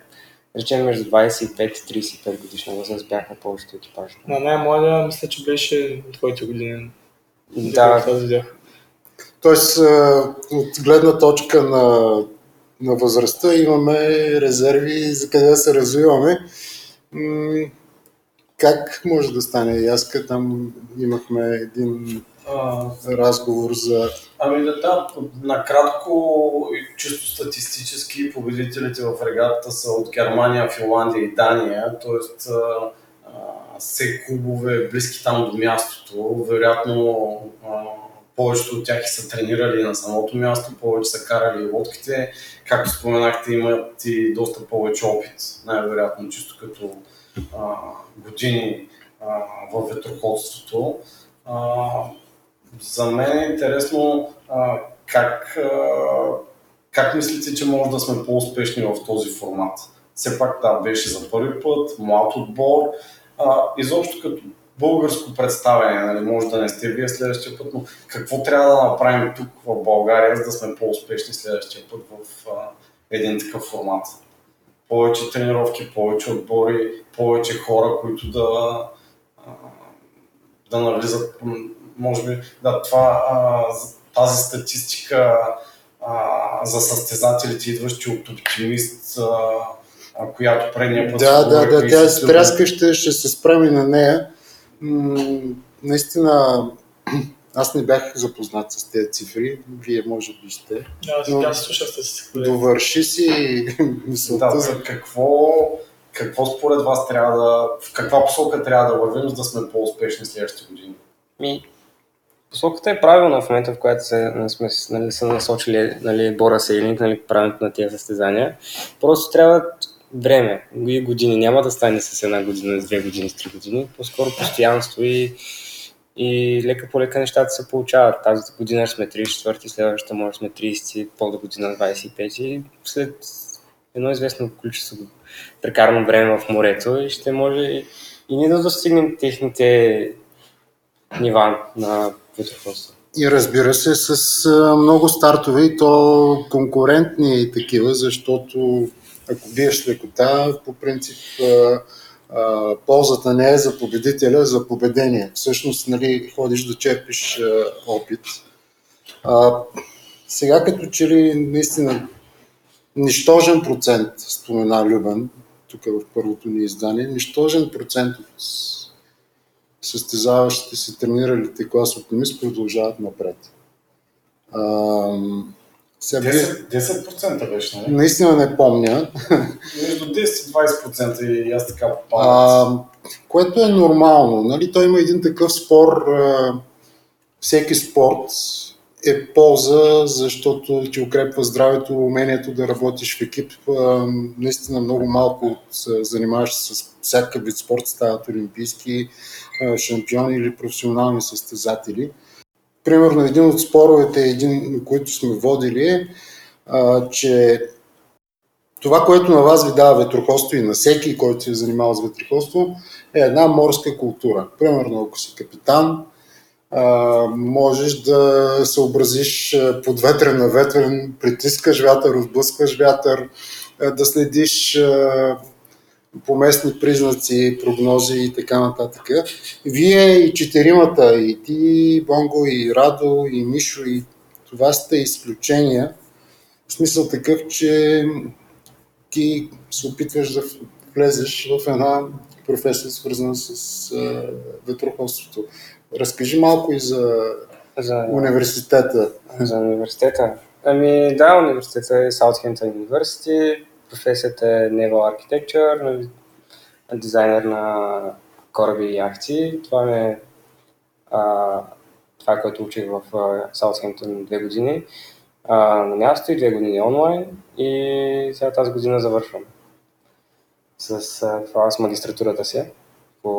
речем между 25 и 35 годишна възраст бяха повечето екипажи. На най-младия мисля, че беше твоите години. Да. Тоест, от гледна точка на на възрастта, имаме резерви за къде да се развиваме. Как може да стане яска? Там имахме един а, разговор за... Ами да, да, накратко и чисто статистически победителите в регатата са от Германия, Финландия и Дания, т.е. все клубове близки там до мястото, вероятно а, повечето от тях и са тренирали на самото място, повече са карали лодките. Както споменахте, имат и доста повече опит, най-вероятно, чисто като а, години а, в ветроходството. А, за мен е интересно а, как, а, как мислите, че може да сме по-успешни в този формат. Все пак да, беше за първи път, млад отбор. А, изобщо като българско представяне, нали, може да не сте вие следващия път, но какво трябва да направим тук в България, за да сме по-успешни следващия път в а, един такъв формат? Повече тренировки, повече отбори, повече хора, които да, а, да навлизат, може би, да, това, а, тази статистика а, за състезателите, идващи от оптимист, а, която предния път. Да, да, да, тя е стряскаща, ще се справи на нея наистина аз не бях запознат с тези цифри, вие може би сте. Да, сега слушах с цифри. Довърши си мисълта. Да, за какво, какво според вас трябва да, в каква посока трябва да вървим, за да сме по-успешни следващите години? Ми, посоката е правилна в момента, в която се, нали, сме нали, са насочили нали, Бора Сейлинг, нали, правенето на тези състезания. Просто трябва време и години. Няма да стане с една година, с две години, с три години. По-скоро постоянство и, и лека по лека нещата се получават. Тази година сме 34, следващата може сме 30, по година 25 и след едно известно количество прекарано време в морето и ще може и ние да достигнем техните нива на ветроходство. И разбира се, с много стартове и то конкурентни такива, защото ако биеш лекота, по принцип ползата не е за победителя, за победение. Всъщност, нали, ходиш да черпиш опит. А, сега като че ли наистина нищожен процент, спомена Любен, тук в първото ни издание, нищожен процент от състезаващите се трениралите клас оптимист продължават напред. А, Сега, вие- 10%, 10% беше, нали? наистина не помня. Между 10 и 20% и аз така попадам. Което е нормално. Нали? Той има един такъв спор. Всеки спорт е полза, защото ти укрепва здравето, умението да работиш в екип. Наистина много малко от а, занимаващи се с всякакъв вид спорт стават олимпийски шампиони или професионални състезатели. Примерно един от споровете, един, които сме водили е, че това, което на вас ви дава ветроходство и на всеки, който се е занимавал с ветроходство, е една морска култура. Примерно, ако си капитан, можеш да съобразиш под ветрен на ветрен, притискаш вятър, отблъскваш вятър, да следиш по местни признаци, прогнози и така нататък. Вие и четиримата, и ти, и Бонго, и Радо, и Мишо, и това сте изключения. В смисъл такъв, че ти се опитваш да влезеш в една професия, свързана с а, ветроходството. Разкажи малко и за За, университета. за университета. Ами да, университета е Southampton University. Професията е Naval Architecture, дизайнер на кораби и яхти. Това е а, това, което учих в Southampton две години а, на място и две години онлайн. И сега тази година завършвам с а, това с магистратурата си по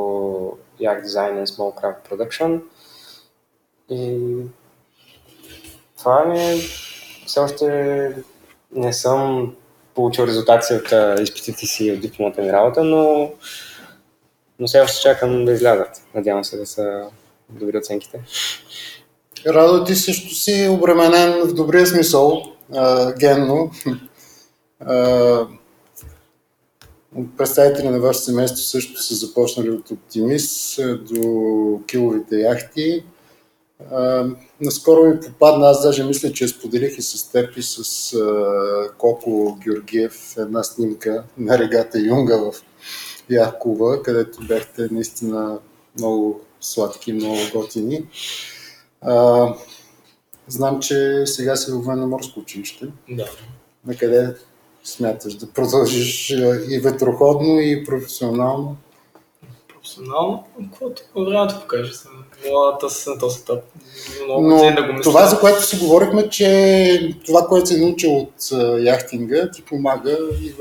Yacht Design and Small Craft Production. И това ми е... Все още не съм получил резултати от изпитите си от дипломата ми работа, но, но все още чакам да излязат. Надявам се да са добри оценките. Радо, ти също си обременен в добрия смисъл, а, генно. Представители на вашето семейство също са започнали от оптимист до киловите яхти. А, наскоро ми попадна, аз даже мисля, че споделих и с теб и с а, Коко Георгиев една снимка на регата Юнга в Яхкова, където бяхте наистина много сладки, много готини. А, знам, че сега си в военно-морско училище. Да. На къде смяташ да продължиш и ветроходно, и професионално? Професионално, каквото времето покаже. Съм Младата си на този етап. Много Но да го мисля. това, за което си говорихме, че това, което си научил от яхтинга, ти помага и в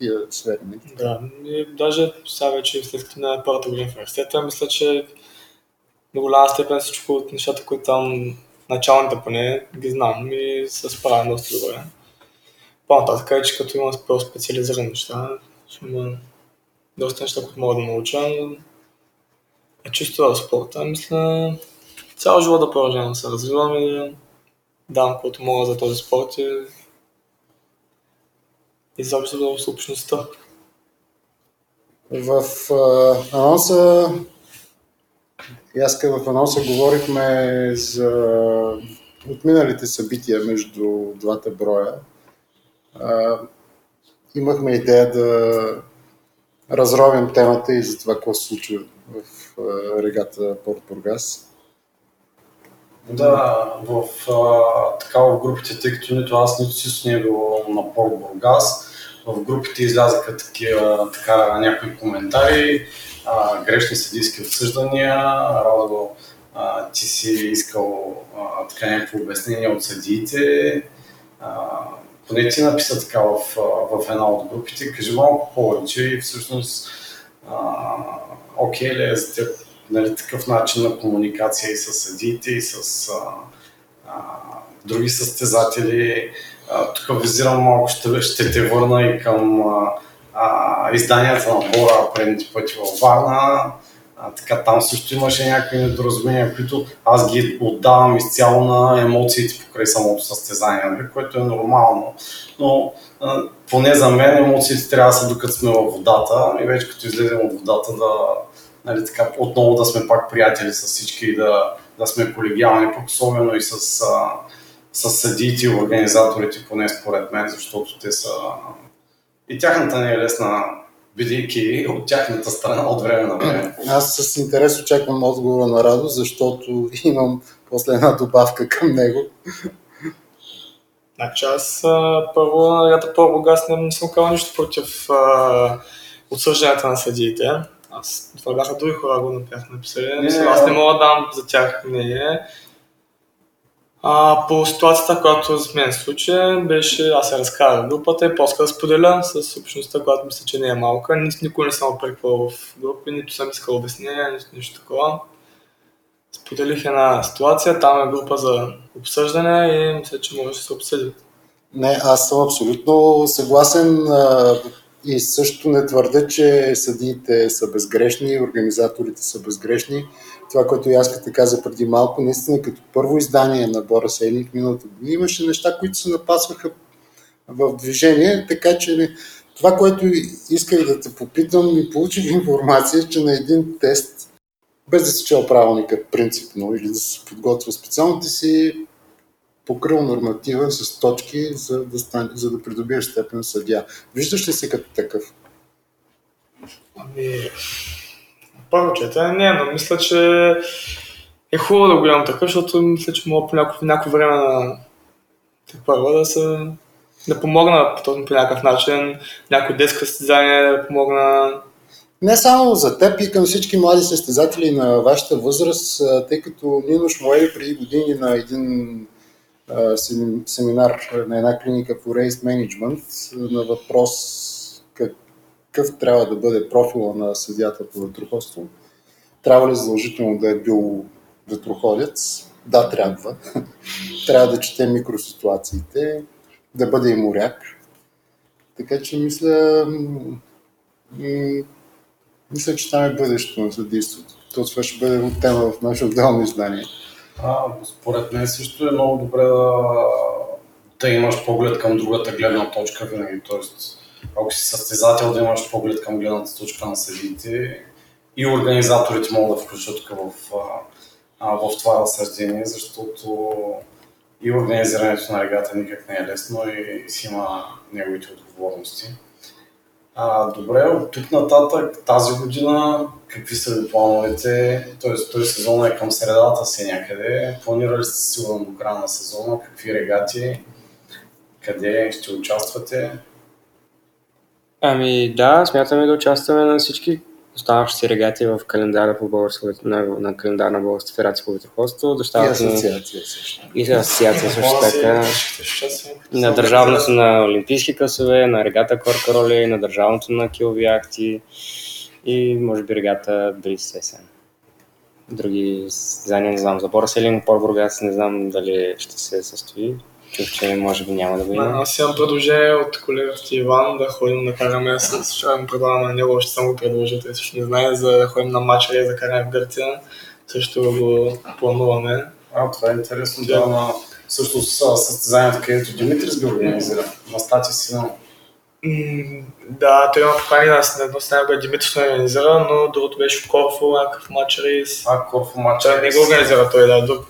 тия сфери. Да, и даже сега вече след като на първата година в университета, мисля, че до голяма степен всичко от нещата, които там началните поне ги знам и се справям доста добре. По-нататък е, че като има по-специализирани неща, ще има доста неща, които мога да науча, но е чисто в спорта. Мисля, цял живот да продължавам да се развивам и да давам каквото мога за този спорт и изобщо за общността. В а, анонса, и аз в анонса говорихме за отминалите събития между двата броя. А, имахме идея да разровим темата и за това какво се случва в регата Порт Бургас. Да, в, а, така в групите, тъй като нито аз, нито Сисо не е било на Порт Бургас, в групите излязаха такива, така, някои коментари, а, грешни съдийски обсъждания, Радо, а, ти си искал а, така някакво обяснение от съдиите. А, поне ти написа така в, в една от групите, кажи малко повече и всъщност а, окей ли е за теб нали, такъв начин на комуникация и с съдиите, и с а, а, други състезатели. Тук визирам малко, ще, ще те върна и към а, а, изданията на Бора предните пъти във Варна. А, така там също имаше някакви недоразумения, които аз ги отдавам изцяло на емоциите покрай самото състезание, нали, което е нормално. Но а, поне за мен емоциите трябва да са докато сме във водата и вече като излезем от водата да, нали, така, отново да сме пак приятели с всички и да, да сме колегиални, пък особено и с, а, с съдиите и организаторите, поне според мен, защото те са... И тяхната не е лесна, бидейки от тяхната страна от време на време. Аз с интерес очаквам отговора на Радо, защото имам после една добавка към него. Значи аз първо на по Бургас не, съм казал нищо против а, отсъжданията на съдиите. Аз, това бяха други хора, го бяха написали. Не, аз не мога да дам за тях мнение. А, по ситуацията, която с мен случи, беше, аз се разкарах групата и после да споделя с общността, която мисля, че не е малка. Ни, никой не съм опреквал в групи, нито съм искал обяснение, нито нищо такова. Споделих една ситуация, там е група за обсъждане и мисля, че може да се обсъди. Не, аз съм абсолютно съгласен и също не твърдя, че съдиите са безгрешни, организаторите са безгрешни. Това, което Яската каза преди малко, наистина като първо издание на Бора Сейлинг миналата година имаше неща, които се напасваха в движение, така че това, което исках да те попитам и получих информация, че на един тест, без да си чел правилника принципно или да се подготвя специално, ти си покрил норматива с точки, за да, стане, за да придобиеш степен съдия. Виждаш ли се като такъв? Ами, първо четене не, но мисля, че е хубаво да го имам такъв, защото мисля, че мога по някакво, някакво време на те първа да се да помогна по, този- по някакъв начин, някой детско състезание да помогна. Не само за теб и към всички млади състезатели на вашата възраст, тъй като Нино Шмуели преди години на един семинар на една клиника по Race Management на въпрос какъв трябва да бъде профила на съдията по ветроходство. Трябва ли задължително да е бил ветроходец? Да, трябва. трябва да чете микроситуациите, да бъде и моряк. Така че мисля, мисля, че там е бъдещето на съдийството. То това ще бъде тема в наше отделно издание. А, според мен също е много добре да, да имаш поглед към другата гледна точка винаги. Тоест, ако си състезател, да имаш поглед към гледната точка на съдиите и организаторите могат да включат в, а, в това разсъждение, защото и организирането на регата никак не е лесно и си има неговите отговорности. А, добре, от тук нататък тази година какви са ви плановете? Тоест, този сезон е към средата си някъде. Планирали сте сигурно до края на сезона? Какви регати? Къде ще участвате? Ами да, смятаме да участваме на всички оставащи регати в календара по българска, на, на календар на Българската федерация по ветроходство. И Дощават на, асоциация също. и асоциация също така. На държавното на олимпийски късове, на регата Коркароли, на държавното на килови яхти и може би регата Бриз Сесен. Други състезания не знам. За Борселин, Пор Бургас не знам дали ще се състои. Чух, че може би няма да го има. Аз имам предложение от колегата ти Иван да ходим да караме с... Ще му предлагам на него, ще съм го предложил, той също не знае, за да ходим на матча и да караме в Гърция. Също го плануваме. А, това е интересно. Да, на... Също с състезанието, където Димитрис ги организира. На стати си Да, той има покани на едно с него Димитрис не организира, но другото беше в Корфу, някакъв матч рейс. а, Корфу матча. Той не го организира той, да, друг.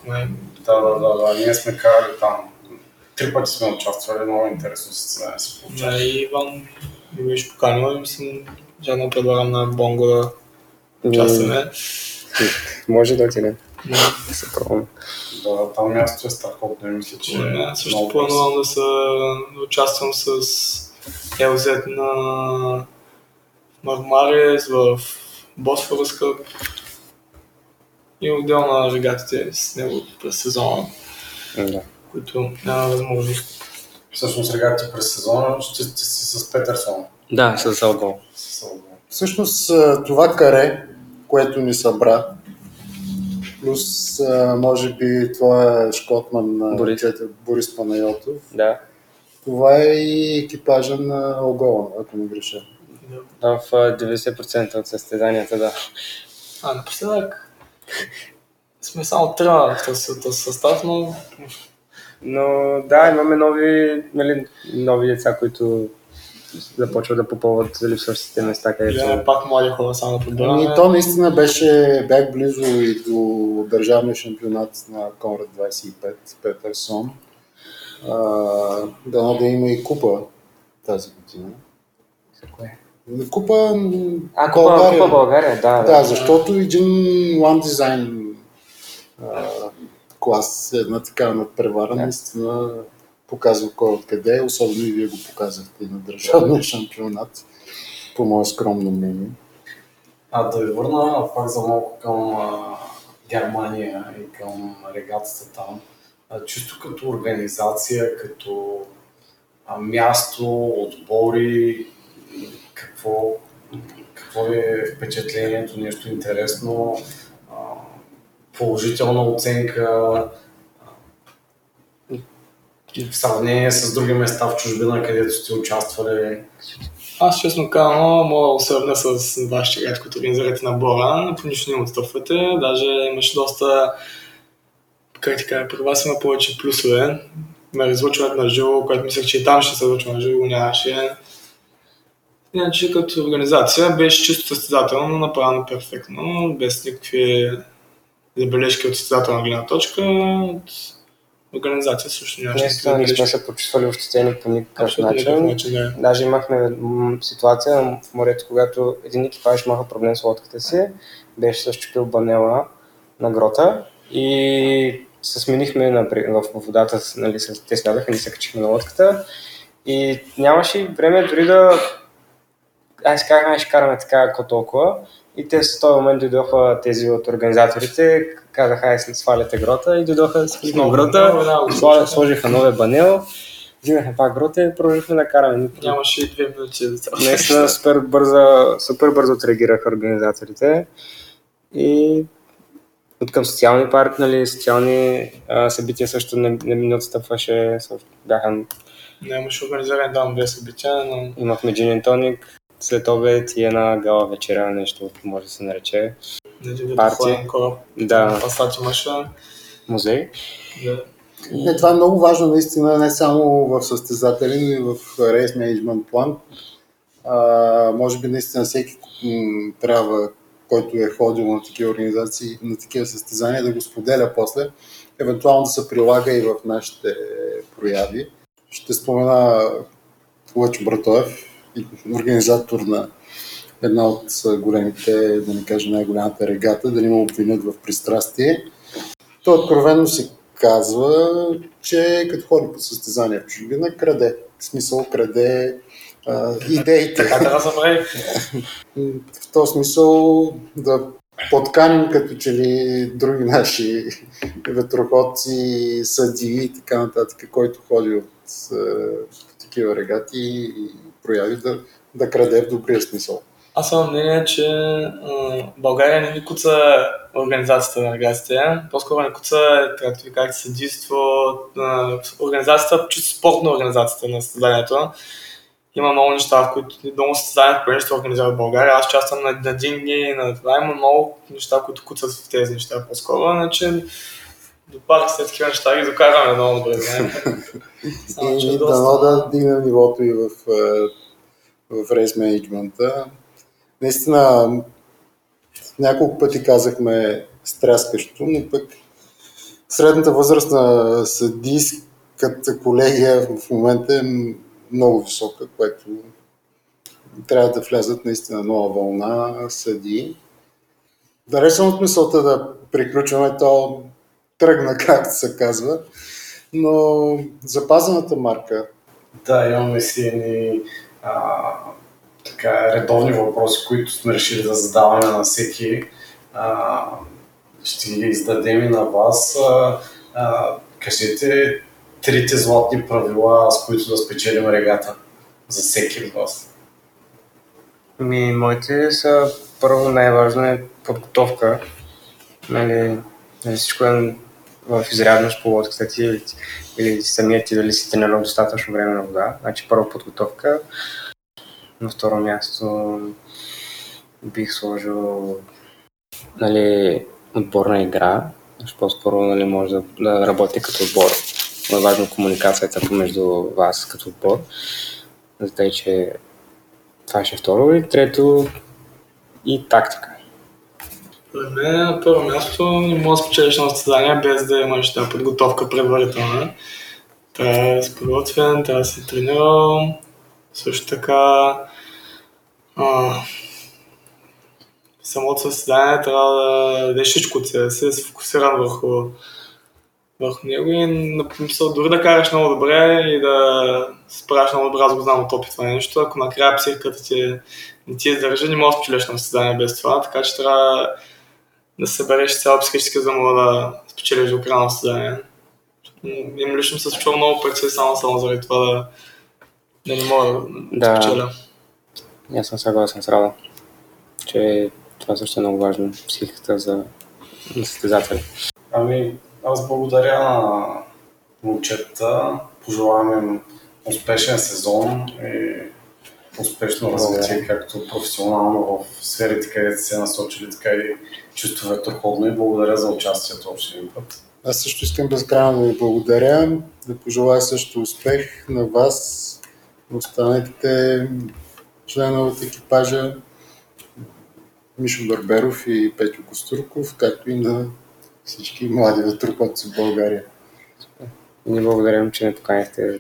Да, да, да, да. Ние сме карали там. Три пъти сме участвали, много интересно състезание се получава. Да, и Иван ми беше поканил и мисля, жадно предлагам на Бонго да участваме. Може да отидем. Да. Да се. Да, там място е страхотно и мисля, че Да, е също много планувам да, се, да участвам с ЛЗ на Мармарис в Босфорус Къп и отделно на регатите с него през сезона, Да. Които няма възможност. Всъщност регати през сезона ще сте си с Петерсон. Да, с Албан. Всъщност това каре, което ни събра, плюс може би твоя шкотман на Борис. Борис, Панайотов, Да. това е и екипажа на Огола, ако не греша. В а, 90% от състезанията, да. А, напоследък сме само трима в този състав, но Но да, имаме нови, нали, нови деца, които започват да попълват липсващите места, където... гледаме пак млади хора само да подбираме. Ами, то наистина беше, бях близо и до държавния шампионат на Конрад 25, Петерсон. Дано да има и купа тази година. Кое? Купа А, Купа България, Купа България да, да. Да, защото един One Design а, клас, една такава надпревара, Да. наистина показва кой откъде, особено и вие го показахте и на държавния шампионат, по мое скромно мнение. А да ви върна пак за малко към а, Германия и към регатата там. А, чисто като организация, като а, място, отбори, какво, какво е впечатлението, нещо интересно, положителна оценка, в сравнение с други места в чужбина, където сте участвали? Аз честно казвам, мога да сравня с вашите ред, които организирате на Бора, по нищо не отстъпвате, даже имаше доста, как ти кажа, при вас има повече плюсове. На излъчването на живо, което мислех, че и там ще се излъчва на живо, нямаше. Иначе като организация беше чисто състезателно, направено перфектно, без никакви забележки от състезателна гледна точка. От организация също нямаше. Наистина не сме се почувствали ощетени по никакъв начин. начин да. Даже имахме ситуация в морето, когато един екипаж имаха проблем с лодката си, беше щупил банела на грота и се сменихме на, в, водата, нали, те слядаха, ние се качихме на лодката и нямаше време дори да аз ай, ще караме така, ако толкова. И те в този момент дойдоха тези от организаторите, казаха, ай, сваляте грота и дойдоха да Много, грота, да, сложиха новия банел, взимахме пак грота и продължихме да караме. Нямаше и две минути за цяло. Наистина супер бързо, супер бързо отреагираха организаторите и от към социални парти, нали, социални а, събития също не, не ми отстъпваше. Бяха, Нямаше организиране там две събития, но имахме джин тоник, след обед и една гала вечеря, нещо може да се нарече. Парти. Да, Пасат имаше. музей. Да. Не, това е много важно наистина, не само в състезателен, но и в рейс менеджмент план. А, може би наистина всеки м, трябва, който е ходил на такива организации, на такива състезания, да го споделя после. Евентуално да се прилага и в нашите прояви. Ще спомена Лъчо Братоев, организатор на една от големите, да не кажа най-голямата регата, да не му обвинят в пристрастие. Той откровенно си казва, че като ходи по състезания в чужбина, краде. В смисъл, краде а, идеите. Така трябва да се прави. В този смисъл да подканим като че ли други наши ветроходци, съдии и така нататък, който ходи от такива регати и прояви да, да краде в добрия смисъл. Аз съм мнение, че м, България не ни куца организацията на регатите, по-скоро не куца, както ви казах, съдийство, м, организацията, чисто спортна организацията на състезанието. Има много неща, в които много състезания, които ще организират в България. Аз участвам на, на динги, на това има много неща, които куцат в тези неща по-скоро, иначе до парк след такива неща ги докараме много добре. Само, И доста- дано да дигнем нивото и в, а, в рейс менеджмента. Наистина, няколко пъти казахме стряскащо, но пък средната възраст на съдийската колегия в момента е много висока, което трябва да влязат наистина нова вълна съдии. Далеч съм от мисълта да приключваме, то тръгна, както се казва, но запазената марка Да, имаме си едни а, така, редовни въпроси, които сме решили да задаваме на всеки. А, ще ги издадем и на вас. А, а, кажете трите златни правила, с които да спечелим регата за всеки от вас. Ми, моите са първо най-важно е подготовка. Нали, всичко е в изрядност по лодката ти или, или самият ти дали си тренирал достатъчно време на вода. Значи първо подготовка. На второ място бих сложил нали, отборна игра. Защото По-скоро нали, може да, да работи като отбор. Но е важно комуникацията между вас като отбор. За тъй, че това ще е второ. И трето и тактика. Според мен на първо място не можеш да спечелиш на състезание без да имаш тази подготовка предварителна. Трябва да си подготвен, трябва да си тренирал. Също така а, самото състезание трябва да дадеш всичко от себе си, да си фокусиран върху върху него и написал дори да караш много добре и да се справяш много добре, аз го знам от опит това нещо, ако накрая психиката ти не ти издържа, не можеш да спечелиш на състезание без това, така че трябва да се събереш цяла психически, за да мога да спечелиш до края на състезание. Им лично се случва много пъти само, само заради това да, да не мога да, Да. спечеля. Аз съм съгласен с Радо, че това също е много важно, психиката за състезатели. Ами, аз благодаря на момчета. Пожелавам им успешен сезон и успешно развитие, както професионално в сферите, където се насочили, така и чисто ветроходно и благодаря за участието още един път. Аз също искам безкрайно да ви благодаря, да пожелая също успех на вас, на останалите членове от екипажа, Мишо Барберов и Петю Костурков, както и на всички млади ветроходци в България. И ни благодарим, че не поканихте